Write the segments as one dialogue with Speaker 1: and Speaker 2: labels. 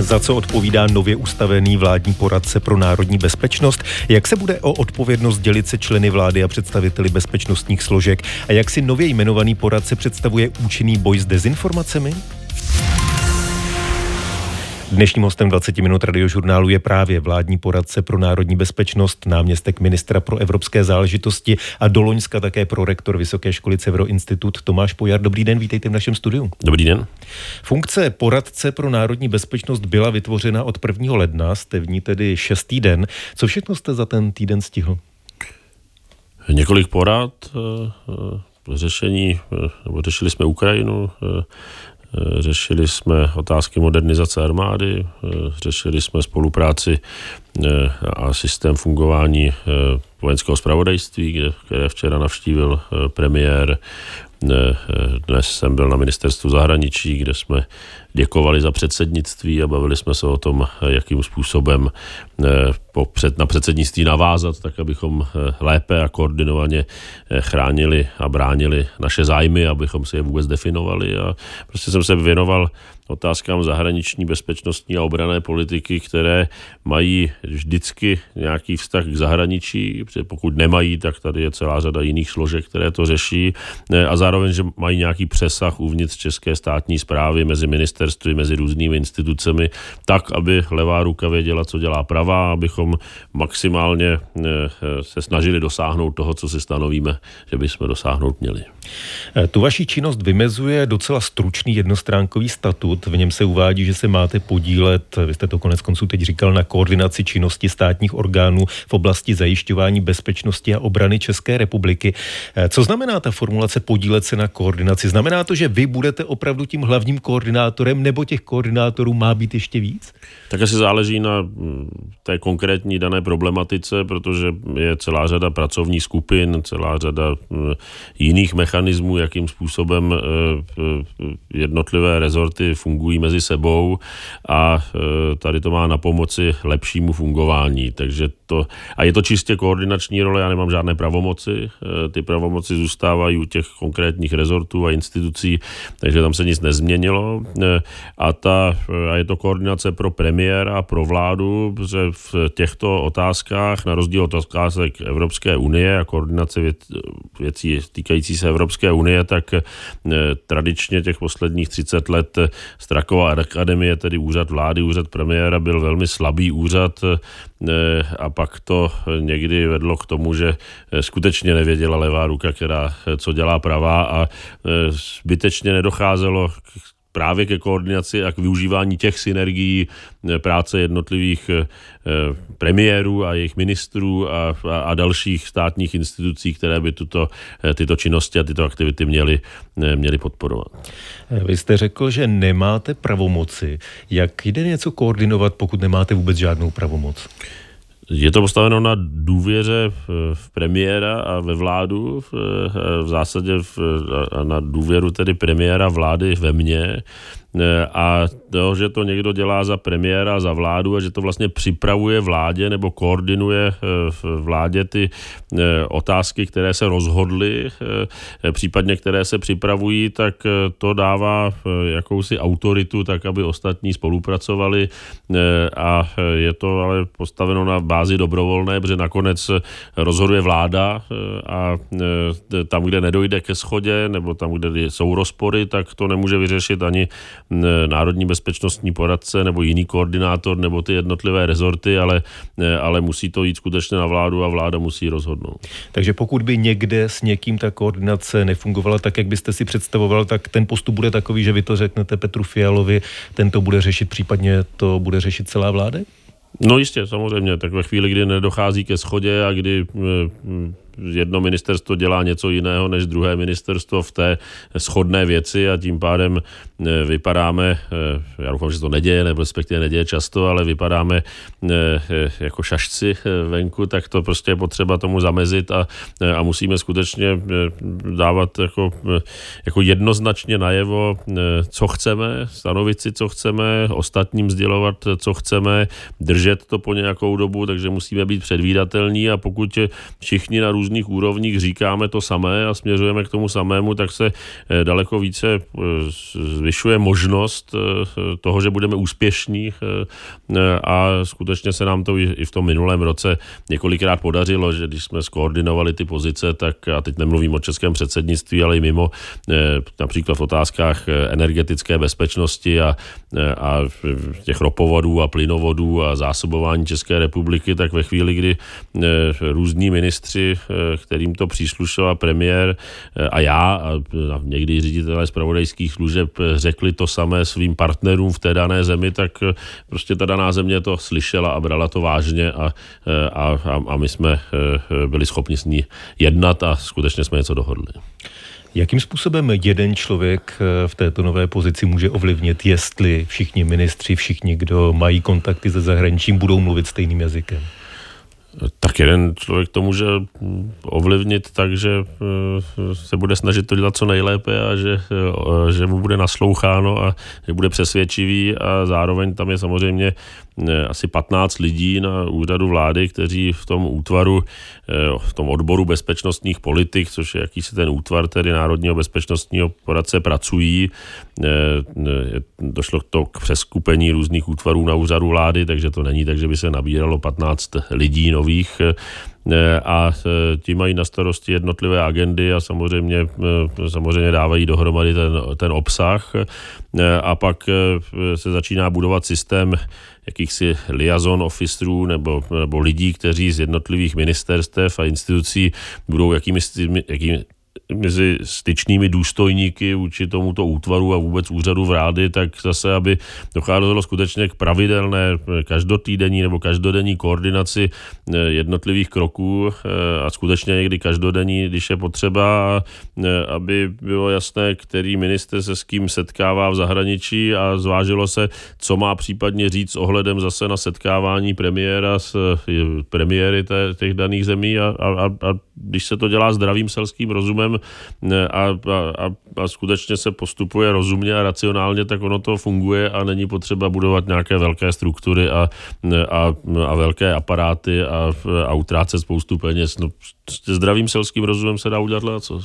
Speaker 1: Za co odpovídá nově ustavený vládní poradce pro národní bezpečnost? Jak se bude o odpovědnost dělit se členy vlády a představiteli bezpečnostních složek? A jak si nově jmenovaný poradce představuje účinný boj s dezinformacemi? Dnešním hostem 20 minut radiožurnálu je právě vládní poradce pro národní bezpečnost, náměstek ministra pro evropské záležitosti a do Loňska také pro rektor Vysoké školy Cevro Institut Tomáš Pojar. Dobrý den, vítejte v našem studiu.
Speaker 2: Dobrý den.
Speaker 1: Funkce poradce pro národní bezpečnost byla vytvořena od 1. ledna, jste v ní tedy šestý den. Co všechno jste za ten týden stihl?
Speaker 2: Několik porad, eh, eh, řešení, eh, nebo řešili jsme Ukrajinu, řešili jsme otázky modernizace armády, eh, řešili jsme spolupráci eh, a systém fungování vojenského zpravodajství, které včera navštívil premiér. Dnes jsem byl na ministerstvu zahraničí, kde jsme děkovali za předsednictví a bavili jsme se o tom, jakým způsobem před, na předsednictví navázat, tak abychom lépe a koordinovaně chránili a bránili naše zájmy, abychom si je vůbec definovali. A prostě jsem se věnoval otázkám zahraniční, bezpečnostní a obrané politiky, které mají vždycky nějaký vztah k zahraničí, protože pokud nemají, tak tady je celá řada jiných složek, které to řeší a zároveň, že mají nějaký přesah uvnitř české státní zprávy mezi ministerstvy, mezi různými institucemi, tak, aby levá ruka věděla, co dělá pravá, abychom maximálně eh, se snažili dosáhnout toho, co si stanovíme, že bychom dosáhnout měli.
Speaker 1: Tu vaši činnost vymezuje docela stručný jednostránkový statut. V něm se uvádí, že se máte podílet, vy jste to konec konců teď říkal, na koordinaci činnosti státních orgánů v oblasti zajišťování bezpečnosti a obrany České republiky. Eh, co znamená ta formulace podílet se na koordinaci? Znamená to, že vy budete opravdu tím hlavním koordinátorem, nebo těch koordinátorů má být ještě víc?
Speaker 2: Tak asi záleží na mm, té konkrétní dané problematice, protože je celá řada pracovních skupin, celá řada mm, jiných mechanismů, mechanismů, jakým způsobem eh, eh, jednotlivé rezorty fungují mezi sebou a eh, tady to má na pomoci lepšímu fungování. Takže to, a je to čistě koordinační role, já nemám žádné pravomoci, ty pravomoci zůstávají u těch konkrétních rezortů a institucí, takže tam se nic nezměnilo a, ta, a je to koordinace pro premiéra a pro vládu, protože v těchto otázkách, na rozdíl od otázek Evropské unie a koordinace věc, věcí týkající se Evropské unie, tak tradičně těch posledních 30 let Strakova akademie, tedy úřad vlády, úřad premiéra, byl velmi slabý úřad eh, a pak to někdy vedlo k tomu, že eh, skutečně nevěděla levá ruka, která co dělá pravá a zbytečně nedocházelo k právě ke koordinaci a k využívání těch synergií eh, práce jednotlivých eh, premiérů a jejich ministrů a, a, a dalších státních institucí, které by tuto, tyto činnosti a tyto aktivity měly, měly podporovat.
Speaker 1: Vy jste řekl, že nemáte pravomoci. Jak jde něco koordinovat, pokud nemáte vůbec žádnou pravomoc?
Speaker 2: Je to postaveno na důvěře v, v premiéra a ve vládu, v, v zásadě v, na důvěru tedy premiéra vlády ve mně. E, a to, že to někdo dělá za premiéra, za vládu a že to vlastně připravuje vládě nebo koordinuje e, v vládě ty e, otázky, které se rozhodly, případně které se připravují, tak to dává jakousi autoritu, tak aby ostatní spolupracovali. A je to ale postaveno na bázi dobrovolné, protože nakonec rozhoduje vláda a tam, kde nedojde ke schodě nebo tam, kde jsou rozpory, tak to nemůže vyřešit ani národní bezpečnostní poradce nebo jiný koordinátor nebo ty jednotlivé rezorty, ale, ale musí to jít skutečně na vládu a vláda musí rozhodnout.
Speaker 1: Takže pokud by někde s někým ta koordinace nefungovala tak, jak byste si představoval, tak ten postup bude takový, že vy to řeknete Petru Fialovi, ten to bude řešit, případně to bude řešit celá vláda?
Speaker 2: No jistě, samozřejmě. Tak ve chvíli, kdy nedochází ke schodě a kdy jedno ministerstvo dělá něco jiného než druhé ministerstvo v té schodné věci a tím pádem eh, vypadáme, eh, já doufám, že to neděje, nebo respektive neděje často, ale vypadáme eh, jako šašci venku, tak to prostě je potřeba tomu zamezit a, a musíme skutečně dávat jako, jako jednoznačně najevo, co chceme, stanovit si, co chceme, ostatním sdělovat, co chceme, držet to po nějakou dobu, takže musíme být předvídatelní a pokud všichni na různých úrovních říkáme to samé a směřujeme k tomu samému, tak se daleko více zvyšuje možnost toho, že budeme úspěšní a skutečně se nám to i v tom minulém roce několikrát podařilo, že když jsme skoordinovali ty pozice, tak a teď nemluvím o českém předsednictví, ale i mimo, například v otázkách energetické bezpečnosti a, a těch ropovodů a plynovodů a zásobování České republiky, tak ve chvíli, kdy různí ministři, kterým to příslušoval premiér a já a někdy ředitelé zpravodajských služeb řekli to samé svým partnerům v té dané zemi, tak prostě ta daná země to slyšela a brala to vážně a, a, a my jsme byli schopni s ní jednat a skutečně jsme něco dohodli.
Speaker 1: Jakým způsobem jeden člověk v této nové pozici může ovlivnit, jestli všichni ministři, všichni, kdo mají kontakty se zahraničím, budou mluvit stejným jazykem?
Speaker 2: Tak jeden člověk to může ovlivnit tak, že eh, se bude snažit to dělat co nejlépe a že, eh, že mu bude nasloucháno a že bude přesvědčivý a zároveň tam je samozřejmě asi 15 lidí na úřadu vlády, kteří v tom útvaru, eh, v tom odboru bezpečnostních politik, což je jakýsi ten útvar tedy Národního bezpečnostního poradce, pracují. Eh, došlo to k přeskupení různých útvarů na úřadu vlády, takže to není tak, že by se nabíralo 15 lidí nových eh, a ti mají na starosti jednotlivé agendy a samozřejmě, samozřejmě dávají dohromady ten, ten obsah. A pak se začíná budovat systém jakýchsi liaison officerů nebo, nebo lidí, kteří z jednotlivých ministerstev a institucí budou jakými, jakými mezi styčnými důstojníky vůči tomuto útvaru a vůbec úřadu vlády, tak zase, aby docházelo skutečně k pravidelné každotýdenní nebo každodenní koordinaci eh, jednotlivých kroků eh, a skutečně někdy každodenní, když je potřeba, eh, aby bylo jasné, který minister se s kým setkává v zahraničí a zvážilo se, co má případně říct s ohledem zase na setkávání premiéra s premiéry těch daných zemí a, a, a když se to dělá zdravým selským rozumem, a, a, a skutečně se postupuje rozumně a racionálně, tak ono to funguje a není potřeba budovat nějaké velké struktury a, a, a velké aparáty a, a utrácet spoustu peněz. No, s zdravým selským rozumem se dá udělat co.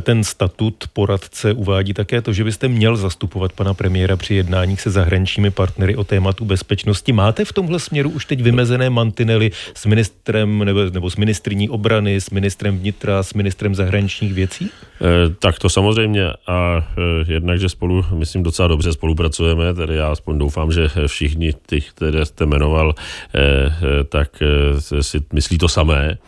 Speaker 1: Ten statut poradce uvádí také to, že byste měl zastupovat pana premiéra při jednáních se zahraničními partnery o tématu bezpečnosti. Máte v tomhle směru už teď vymezené mantinely s ministrem nebo, nebo s ministrní obrany, s ministrem vnitra, s ministrem zahraničních věcí?
Speaker 2: E, tak to samozřejmě a e, jednak, že spolu, myslím, docela dobře spolupracujeme, tedy já aspoň doufám, že všichni ty, které jste jmenoval, e, e, tak si myslí to samé.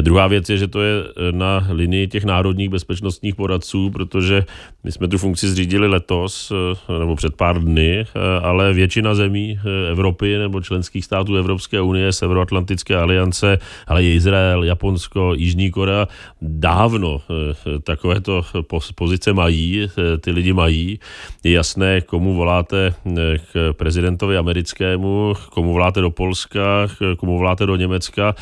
Speaker 2: Druhá věc je, že to je eh, na linii těch národních bezpečnostních poradců, protože my jsme tu funkci zřídili letos eh, nebo před pár dny, eh, ale většina zemí Evropy nebo členských států Evropské unie, Severoatlantické aliance, ale i Izrael, Japonsko, Jižní Korea dávno takovéto pozice mají, ty lidi mají. Je jasné, komu voláte k prezidentovi americkému, komu voláte do Polska, komu voláte do Německa.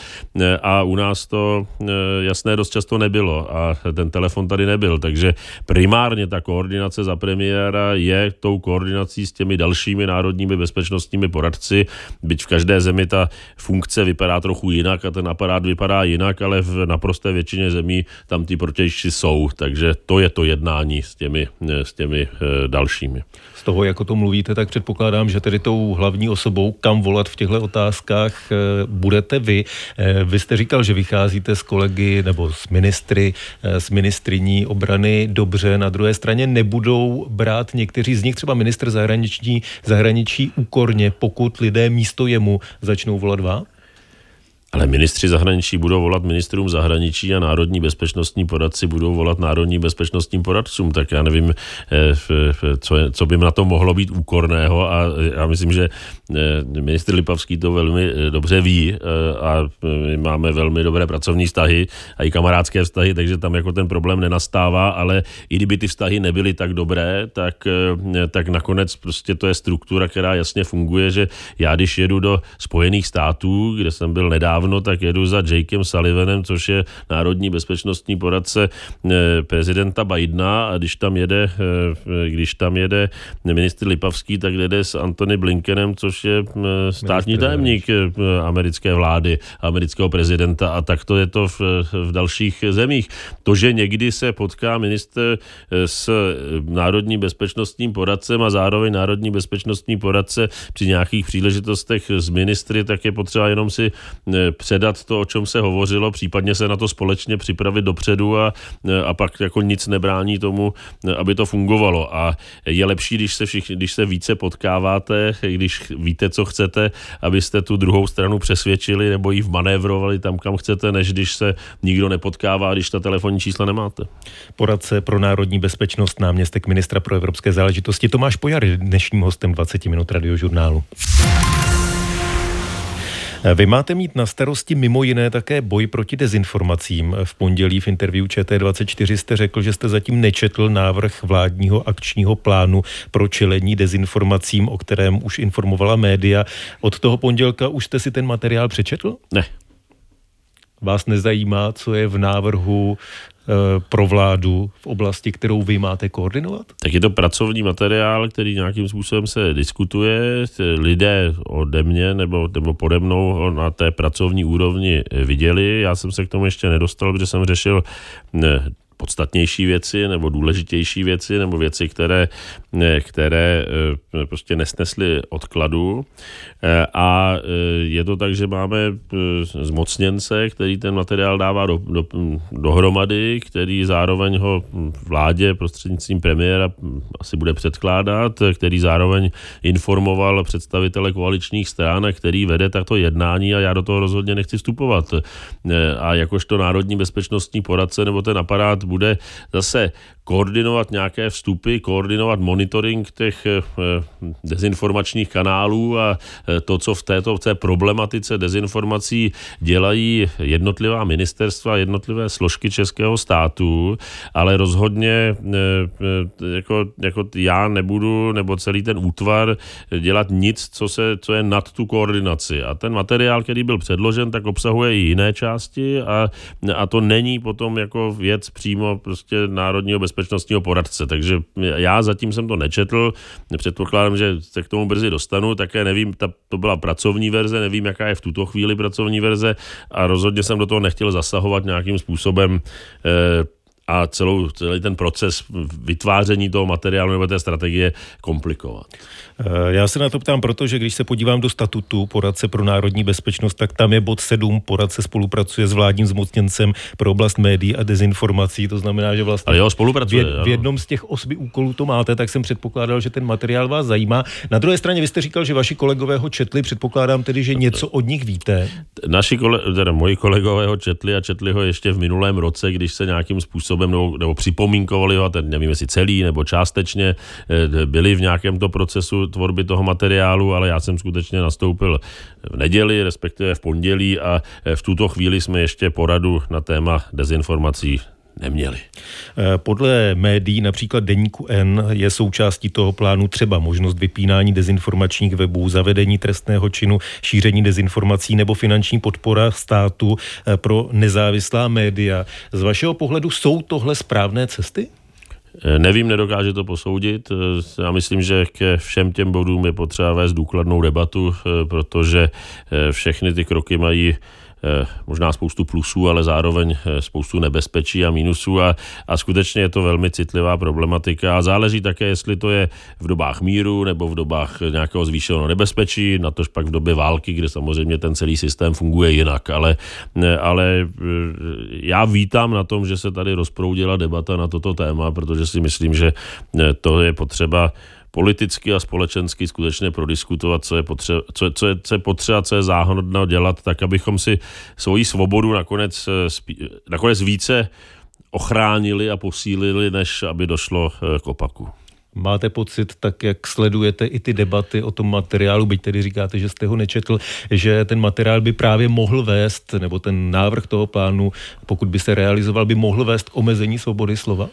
Speaker 2: A u nás to Eh, jasné dost často nebylo a ten telefon tady nebyl, takže primárně ta koordinace za premiéra je tou koordinací s těmi dalšími národními bezpečnostními poradci, byť v každé zemi ta funkce vypadá trochu jinak a ten aparát vypadá jinak, ale v naprosté většině zemí tam ty protější jsou, takže to je to jednání s těmi, eh, s těmi eh, dalšími.
Speaker 1: Z toho, jak o tom mluvíte, tak předpokládám, že tedy tou hlavní osobou, kam volat v těchto otázkách, budete vy. Vy jste říkal, že vycházíte z kolegy nebo s ministry, eh, s ministriní obrany dobře. Na druhé straně nebudou brát někteří z nich, třeba ministr zahraniční, zahraničí úkorně, pokud lidé místo jemu začnou volat vám?
Speaker 2: Ale ministři zahraničí budou volat ministrům zahraničí a národní bezpečnostní poradci budou volat národní bezpečnostním poradcům. Tak já nevím, eh, co, je, co by na to mohlo být úkorného a já myslím, že eh, ministr Lipavský to velmi eh, dobře ví a my máme velmi dobré pracovní vztahy a i kamarádské vztahy, takže tam jako ten problém nenastává, ale i kdyby ty vztahy nebyly tak dobré, tak, tak nakonec prostě to je struktura, která jasně funguje, že já když jedu do Spojených států, kde jsem byl nedávno, dávno, tak jedu za Jakem Sullivanem, což je národní bezpečnostní poradce prezidenta Bidena. A když tam jede, když tam jede ministr Lipavský, tak jede s Antony Blinkenem, což je státní tajemník americké vlády, amerického prezidenta. A tak to je to v, v dalších zemích. To, že někdy se potká minister s národní bezpečnostním poradcem a zároveň národní bezpečnostní poradce při nějakých příležitostech s ministry, tak je potřeba jenom si předat to, o čem se hovořilo, případně se na to společně připravit dopředu a, a pak jako nic nebrání tomu, aby to fungovalo. A je lepší, když se, všichni, když se více potkáváte, když víte, co chcete, abyste tu druhou stranu přesvědčili nebo ji vmanévrovali tam, kam chcete, než když se nikdo nepotkává, když ta telefonní čísla nemáte.
Speaker 1: Poradce pro národní bezpečnost, náměstek ministra pro evropské záležitosti Tomáš Pojar, dnešním hostem 20 minut radiožurnálu. Vy máte mít na starosti mimo jiné také boj proti dezinformacím. V pondělí v interview ČT24 jste řekl, že jste zatím nečetl návrh vládního akčního plánu pro čelení dezinformacím, o kterém už informovala média. Od toho pondělka už jste si ten materiál přečetl?
Speaker 2: Ne.
Speaker 1: Vás nezajímá, co je v návrhu Eh, pro vládu v oblasti, kterou vy máte koordinovat?
Speaker 2: Tak je to pracovní materiál, který nějakým způsobem se diskutuje. Lidé ode mě nebo, nebo pode mnou na té pracovní úrovni viděli. Já jsem se k tomu ještě nedostal, protože jsem řešil podstatnější věci nebo důležitější věci nebo věci, které, které eh, prostě nesnesly odkladu. Eh, a eh, je to tak, že máme zmocněnce, který ten materiál dává do, do, dohromady, který zároveň ho vládě prostřednictvím premiéra asi bude předkládat, který zároveň informoval představitele koaličních stran který vede takto jednání a já do toho rozhodně nechci vstupovat. A jakožto národní bezpečnostní poradce nebo ten aparát bude zase koordinovat nějaké vstupy, koordinovat monitoring těch eh, dezinformačních kanálů a eh, to, co v této v té problematice dezinformací dělají jednotlivá ministerstva, jednotlivé složky českého státu, ale rozhodně eh, jako, jako já nebudu, nebo celý ten útvar dělat nic, co, se, co je nad tu koordinaci. A ten materiál, který byl předložen, tak obsahuje i jiné části a, a to není potom jako věc přímo prostě národního bezpečnosti bezpečnostního poradce. Takže já zatím jsem to nečetl, předpokládám, že se k tomu brzy dostanu, také nevím, ta, to byla pracovní verze, nevím, jaká je v tuto chvíli pracovní verze. A rozhodně jsem do toho nechtěl zasahovat nějakým způsobem eh, a celou, celý ten proces vytváření toho materiálu nebo té strategie komplikovat.
Speaker 1: Eh, já se na to ptám, protože když se podívám do statutu poradce pro národní bezpečnost, tak tam je bod 7, poradce spolupracuje s vládním zmocněncem pro oblast médií a dezinformací, to znamená, že vlastně
Speaker 2: Ale jo, spolupracuje,
Speaker 1: v, v jednom z těch osmi úkolů to máte, tak jsem předpokládal, že ten materiál vás zajímá. Na druhé straně vy jste říkal, že vaši kolegové ho četli, předpokládám tedy, že něco od nich víte.
Speaker 2: Naši kole, teda moji kolegové ho četli a četli ho ještě v minulém roce, když se nějakým způsobem nebo, nebo připomínkovali ho, a ten nevím, jestli celý nebo částečně eh, byli v nějakém to procesu tvorby toho materiálu, ale já jsem skutečně nastoupil v neděli, respektive v pondělí a eh, v tuto chvíli jsme ještě poradu na téma dezinformací neměli.
Speaker 1: Eh, podle médií, například Deníku N, je součástí toho plánu třeba možnost vypínání dezinformačních webů, zavedení trestného činu, šíření dezinformací nebo finanční podpora státu eh, pro nezávislá média. Z vašeho pohledu jsou tohle správné cesty?
Speaker 2: Eh, nevím, nedokáže to posoudit. Já myslím, že ke všem těm bodům je potřeba vést důkladnou debatu, protože všechny ty kroky mají možná spoustu plusů, ale zároveň eh, spoustu nebezpečí a mínusů a, a skutečně je to velmi citlivá problematika. A záleží také, jestli to je v dobách míru nebo v dobách nějakého zvýšeného nebezpečí, na tož pak v době války, kde samozřejmě ten celý systém funguje jinak, ale, eh, ale já vítám na tom, že se tady rozproudila debata na toto téma, protože si myslím, že to je potřeba politicky a společensky skutečně prodiskutovat, co je potřeba, co, co je, co je potřeba, co je záhodno dělat, tak abychom si svoji svobodu nakonec, eh, nakonec více ochránili a posílili, než aby došlo eh, k opaku.
Speaker 1: Máte pocit, tak jak sledujete i ty debaty o tom materiálu, byť tedy říkáte, že jste ho nečetl, že ten materiál by právě mohl vést, nebo ten návrh toho plánu, pokud by se realizoval, by mohl vést k omezení svobody slova?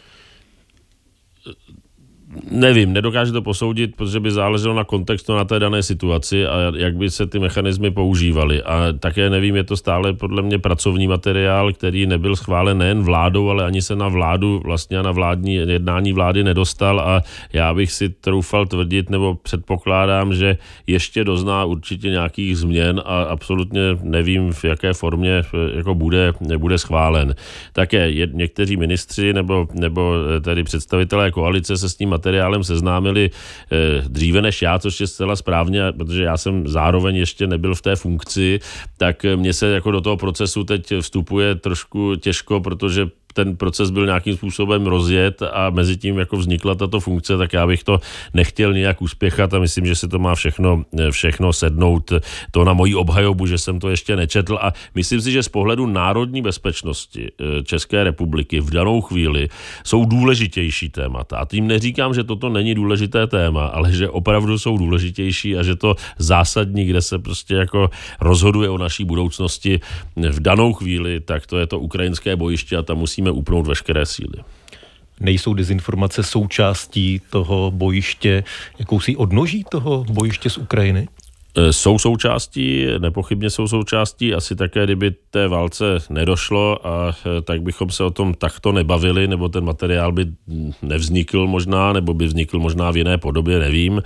Speaker 2: Nevím, nedokážu to posoudit, protože by záleželo na kontextu na té dané situaci a jak by se ty mechanismy používaly. A také nevím, je to stále podle mě pracovní materiál, který nebyl schválen nejen vládou, ale ani se na vládu, vlastně na vládní jednání vlády nedostal a já bych si troufal tvrdit, nebo předpokládám, že ještě dozná určitě nějakých změn a absolutně nevím, v jaké formě jako bude, bude schválen. Také někteří ministři nebo, nebo tedy představitelé koalice se s tím materiálem seznámili eh, dříve než já, což je zcela správně, protože já jsem zároveň ještě nebyl v té funkci, tak mně se jako do toho procesu teď vstupuje trošku těžko, protože ten proces byl nějakým způsobem rozjet a mezi tím jako vznikla tato funkce, tak já bych to nechtěl nějak uspěchat a myslím, že se to má všechno, všechno sednout. To na moji obhajobu, že jsem to ještě nečetl a myslím si, že z pohledu národní bezpečnosti eh, České republiky v danou chvíli jsou důležitější témata. A tím neříkám, že toto není důležité téma, ale že opravdu jsou důležitější a že to zásadní, kde se prostě jako rozhoduje o naší budoucnosti v danou chvíli, tak to je to ukrajinské bojiště a tam musíme musíme upnout veškeré síly.
Speaker 1: Nejsou dezinformace součástí toho bojiště, jakousi odnoží toho bojiště z Ukrajiny?
Speaker 2: E, jsou součástí, nepochybně jsou součástí, asi také, kdyby té válce nedošlo a e, tak bychom se o tom takto nebavili, nebo ten materiál by nevznikl možná, nebo by vznikl možná v jiné podobě, nevím,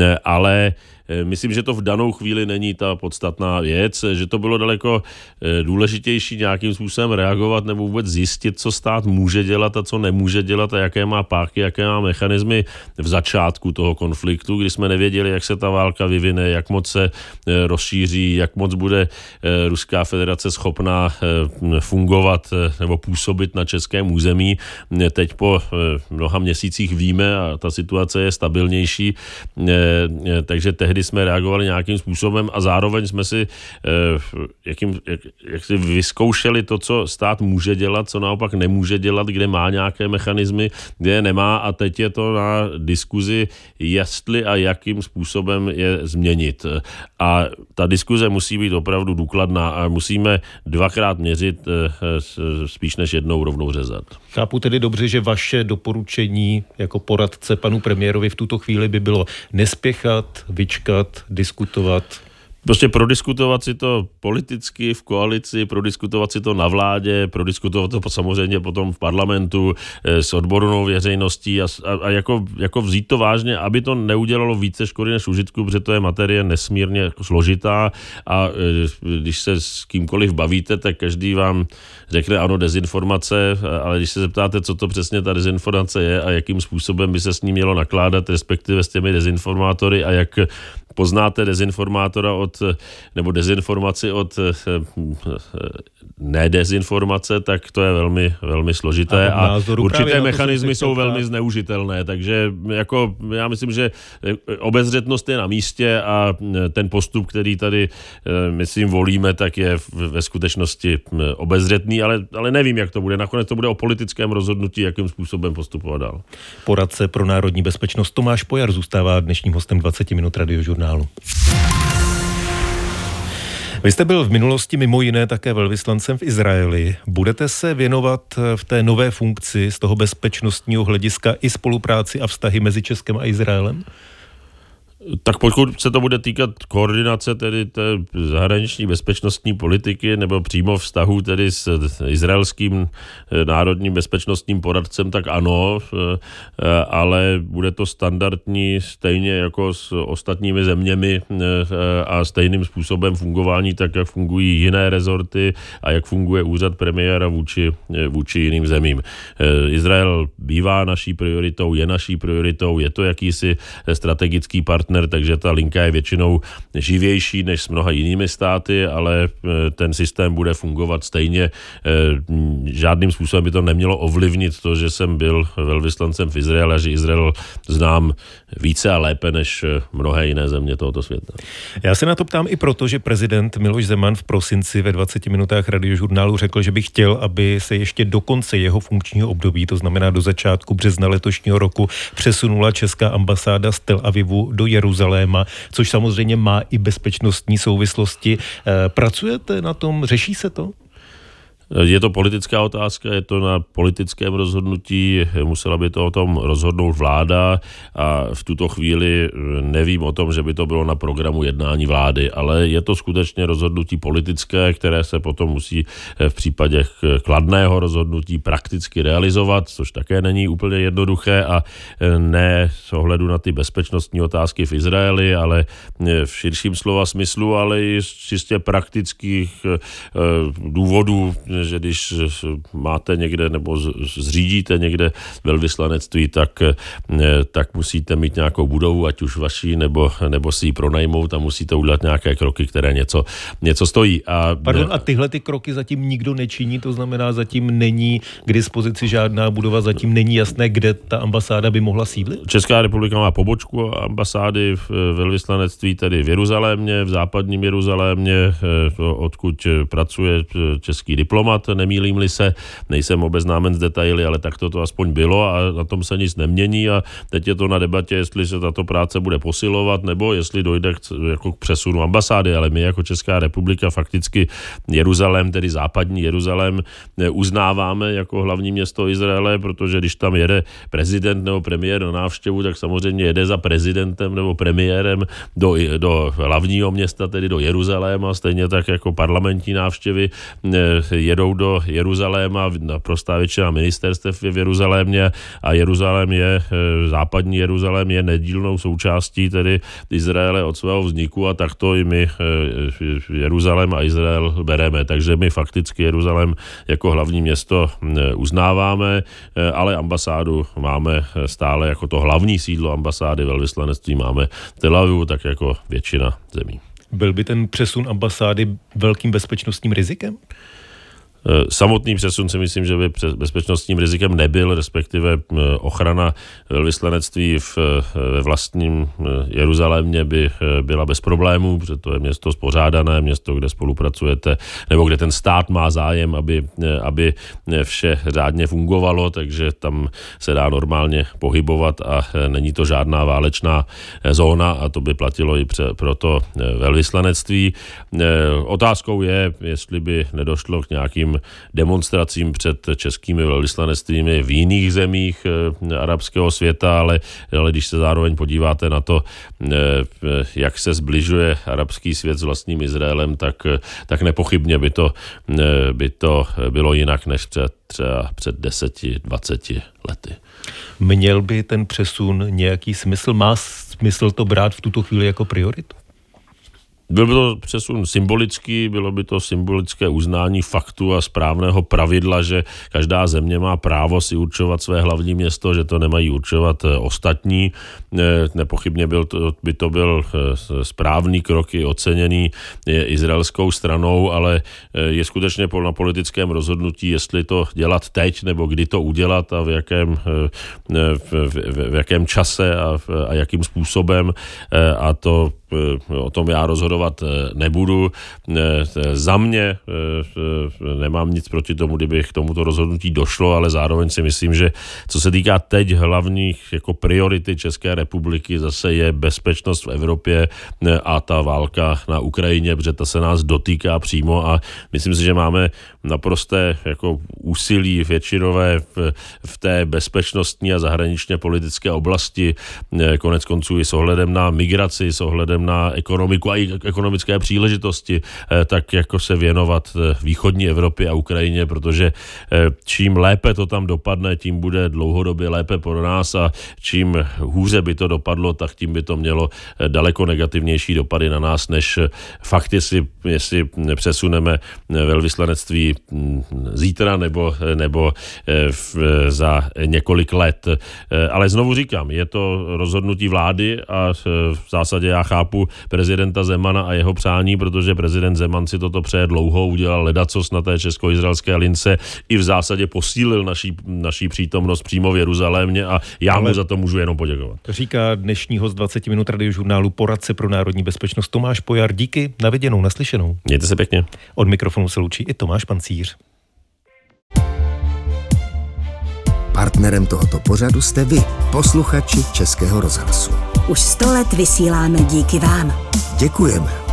Speaker 2: e, ale myslím, že to v danou chvíli není ta podstatná věc, že to bylo daleko eh, důležitější nějakým způsobem reagovat nebo vůbec zjistit, co stát může dělat a co nemůže dělat a jaké má páky, jaké má mechanismy v začátku toho konfliktu, kdy jsme nevěděli, jak se ta válka vyvine, jak moc se eh, rozšíří, jak moc bude Ruská federace schopná fungovat nebo působit na českém území. Teď po mnoha měsících víme a ta situace je stabilnější, takže tehdy tehdy jsme reagovali nějakým způsobem a zároveň jsme si eh, jakým, jak, jak si vyzkoušeli to, co stát může dělat, co naopak nemůže dělat, kde má nějaké mechanismy, kde je nemá a teď je to na diskuzi, jestli a jakým způsobem je změnit. A ta diskuze musí být opravdu důkladná a musíme dvakrát měřit eh, spíš než jednou rovnou řezat.
Speaker 1: Chápu tedy dobře, že vaše doporučení jako poradce panu premiérovi v tuto chvíli by bylo nespěchat, vyčkat, diskutovat,
Speaker 2: Prostě prodiskutovat si to politicky v koalici, prodiskutovat si to na vládě, prodiskutovat to samozřejmě potom v parlamentu eh, s odbornou veřejností a, a, a jako, jako vzít to vážně, aby to neudělalo více škody než užitku, protože to je materie nesmírně jako složitá a eh, když se s kýmkoliv bavíte, tak každý vám řekne ano, dezinformace, ale když se zeptáte, co to přesně ta dezinformace je a jakým způsobem by se s ní mělo nakládat, respektive s těmi dezinformátory a jak poznáte dezinformátora od, nebo dezinformaci od eh, ne dezinformace, tak to je velmi, velmi složité a, a určité mechanismy jsou velmi zneužitelné, takže jako já myslím, že eh, obezřetnost je na místě a eh, ten postup, který tady myslím volíme, tak je ve skutečnosti obezřetný, ale, ale nevím, jak to bude. Nakonec to bude o politickém rozhodnutí, jakým způsobem postupovat dál.
Speaker 1: Poradce pro národní bezpečnost Tomáš Pojar zůstává dnešním hostem 20 minut radiožurnálu. Vy jste byl v minulosti mimo jiné také velvyslancem v Izraeli. Budete se věnovat v té nové funkci z toho bezpečnostního hlediska i spolupráci a vztahy mezi Českem a Izraelem?
Speaker 2: Tak pokud se to bude týkat koordinace tedy té zahraniční bezpečnostní politiky nebo přímo vztahu tedy s izraelským eh, národním bezpečnostním poradcem, tak ano, eh, ale bude to standardní stejně jako s ostatními zeměmi eh, a stejným způsobem fungování, tak jak fungují jiné rezorty a jak funguje úřad premiéra vůči, vůči jiným zemím. Izrael bývá naší prioritou, je naší prioritou, je to jakýsi strategický partner partner, takže ta linka je většinou živější než s mnoha jinými státy, ale e, ten systém bude fungovat stejně. E, žádným způsobem by to nemělo ovlivnit to, že jsem byl velvyslancem v Izraeli a že Izrael znám více a lépe než mnohé jiné země tohoto světa.
Speaker 1: Já se na to ptám i proto, že prezident Miloš Zeman v prosinci ve 20 minutách radiožurnálu řekl, že by chtěl, aby se ještě do konce jeho funkčního období, to znamená do začátku března letošního roku, přesunula česká ambasáda z Tel Avivu do Jeruzaléma, což samozřejmě má i bezpečnostní souvislosti. Eh, pracujete na tom, řeší se to?
Speaker 2: Je to politická otázka, je to na politickém rozhodnutí, musela by to o tom rozhodnout vláda a v tuto chvíli nevím o tom, že by to bylo na programu jednání vlády, ale je to skutečně rozhodnutí politické, které se potom musí v případě kladného rozhodnutí prakticky realizovat, což také není úplně jednoduché a ne s ohledu na ty bezpečnostní otázky v Izraeli, ale v širším slova smyslu, ale i z čistě praktických eh, důvodů, že když máte někde nebo zřídíte někde velvyslanectví, tak, eh, tak musíte mít nějakou budovu, ať už vaší, nebo, nebo si ji pronajmout a musíte udělat nějaké kroky, které něco, něco stojí.
Speaker 1: A, Pardon, a tyhle ty kroky zatím nikdo nečiní, to znamená, zatím není k dispozici žádná budova, zatím není jasné, kde ta ambasáda by mohla sídlit?
Speaker 2: Česká republika má pobočku ambasády v velvyslanectví tedy v Jeruzalémě, v západním Jeruzalémě, eh, odkud pracuje český diplomat, nemýlím-li se, nejsem obeznámen z detaily, ale tak to, to aspoň bylo a na tom se nic nemění a teď je to na debatě, jestli se tato práce bude posilovat nebo jestli dojde k, jako k přesunu ambasády, ale my jako Česká republika fakticky Jeruzalém, tedy západní Jeruzalém, uznáváme jako hlavní město Izraele, protože když tam jede prezident nebo premiér na návštěvu, tak samozřejmě jede za prezidentem nebo premiérem do, do hlavního města, tedy do Jeruzaléma, stejně tak jako parlamentní návštěvy eh, jedou do Jeruzaléma, naprostá většina ministerstev je v Jeruzalémě a Jeruzalém je, eh, západní Jeruzalém je nedílnou součástí tedy Izraele od svého vzniku a takto i my eh, Jeruzalém a Izrael bereme. Takže my fakticky Jeruzalém jako hlavní město uznáváme, ale ambasádu máme stále jako to hlavní sídlo ambasády, velvyslanectví máme Tel Avivu, tak jako většina zemí.
Speaker 1: Byl by ten přesun ambasády velkým bezpečnostním rizikem?
Speaker 2: Eh, samotný přesun si myslím, že by bezpečnostním rizikem nebyl, respektive eh, ochrana velvyslanectví v, eh, ve vlastním Jeruzalémě by byla bez problémů, protože to je město spořádané, město, kde spolupracujete, nebo kde ten stát má zájem, aby, aby vše řádně fungovalo, takže tam se dá normálně pohybovat a není to žádná válečná zóna a to by platilo i pro to velvyslanectví. Otázkou je, jestli by nedošlo k nějakým demonstracím před českými velvyslanectvími v jiných zemích eh, arabského světa, ale, ale když se zároveň podíváte na to, eh, jak se zbližuje arabský svět s vlastním Izraelem, tak, tak nepochybně by to, eh, by to bylo jinak než před třeba před 10-20 lety.
Speaker 1: Měl by ten přesun nějaký smysl? Má smysl to brát v tuto chvíli jako prioritu?
Speaker 2: Byl by to přesun symbolický, bylo by to symbolické uznání faktu a správného pravidla, že každá země má právo si určovat své hlavní město, že to nemají určovat eh, ostatní. Eh, nepochybně byl to, by to byl eh, správný krok i oceněný izraelskou stranou, ale je skutečně na politickém rozhodnutí, jestli to dělat teď nebo kdy to udělat a v jakém, v, v, v jakém čase a, a jakým způsobem. A to o tom já rozhodovat eh, nebudu. Eh, za mě eh, nemám nic proti tomu, kdyby k tomuto rozhodnutí došlo, ale zároveň si myslím, že co se týká teď hlavních jako priority České republiky, zase je bezpečnost v Evropě a ta válka na Ukrajině, protože ta se nás dotýká přímo a myslím si, že máme naprosté jako úsilí většinové v, v té bezpečnostní a zahraničně politické oblasti, konec konců i s ohledem na migraci, s ohledem na ekonomiku a i ekonomické příležitosti, eh, tak jako se věnovat eh, východní Evropě a Ukrajině, protože eh, čím lépe to tam dopadne, tím bude dlouhodobě lépe pro nás a čím hůře by to dopadlo, tak tím by to mělo daleko negativnější dopady na nás, než fakt, jestli, jestli přesuneme velvyslanectví hm, zítra nebo, nebo v, za několik let. Ale znovu říkám, je to rozhodnutí vlády a v zásadě já chápu, chápu prezidenta Zemana a jeho přání, protože prezident Zeman si toto přeje dlouho, udělal ledacos na té česko-izraelské lince i v zásadě posílil naší, naší přítomnost přímo v Jeruzalémě a já Ale mu za to můžu jenom poděkovat.
Speaker 1: Říká dnešní host 20 minut radiožurnálu poradce pro národní bezpečnost Tomáš Pojar. Díky, naviděnou, naslyšenou.
Speaker 2: Mějte se pěkně.
Speaker 1: Od mikrofonu se loučí i Tomáš Pancíř.
Speaker 3: Partnerem tohoto pořadu jste vy, posluchači Českého rozhlasu.
Speaker 4: Už sto let vysíláme díky vám.
Speaker 3: Děkujeme.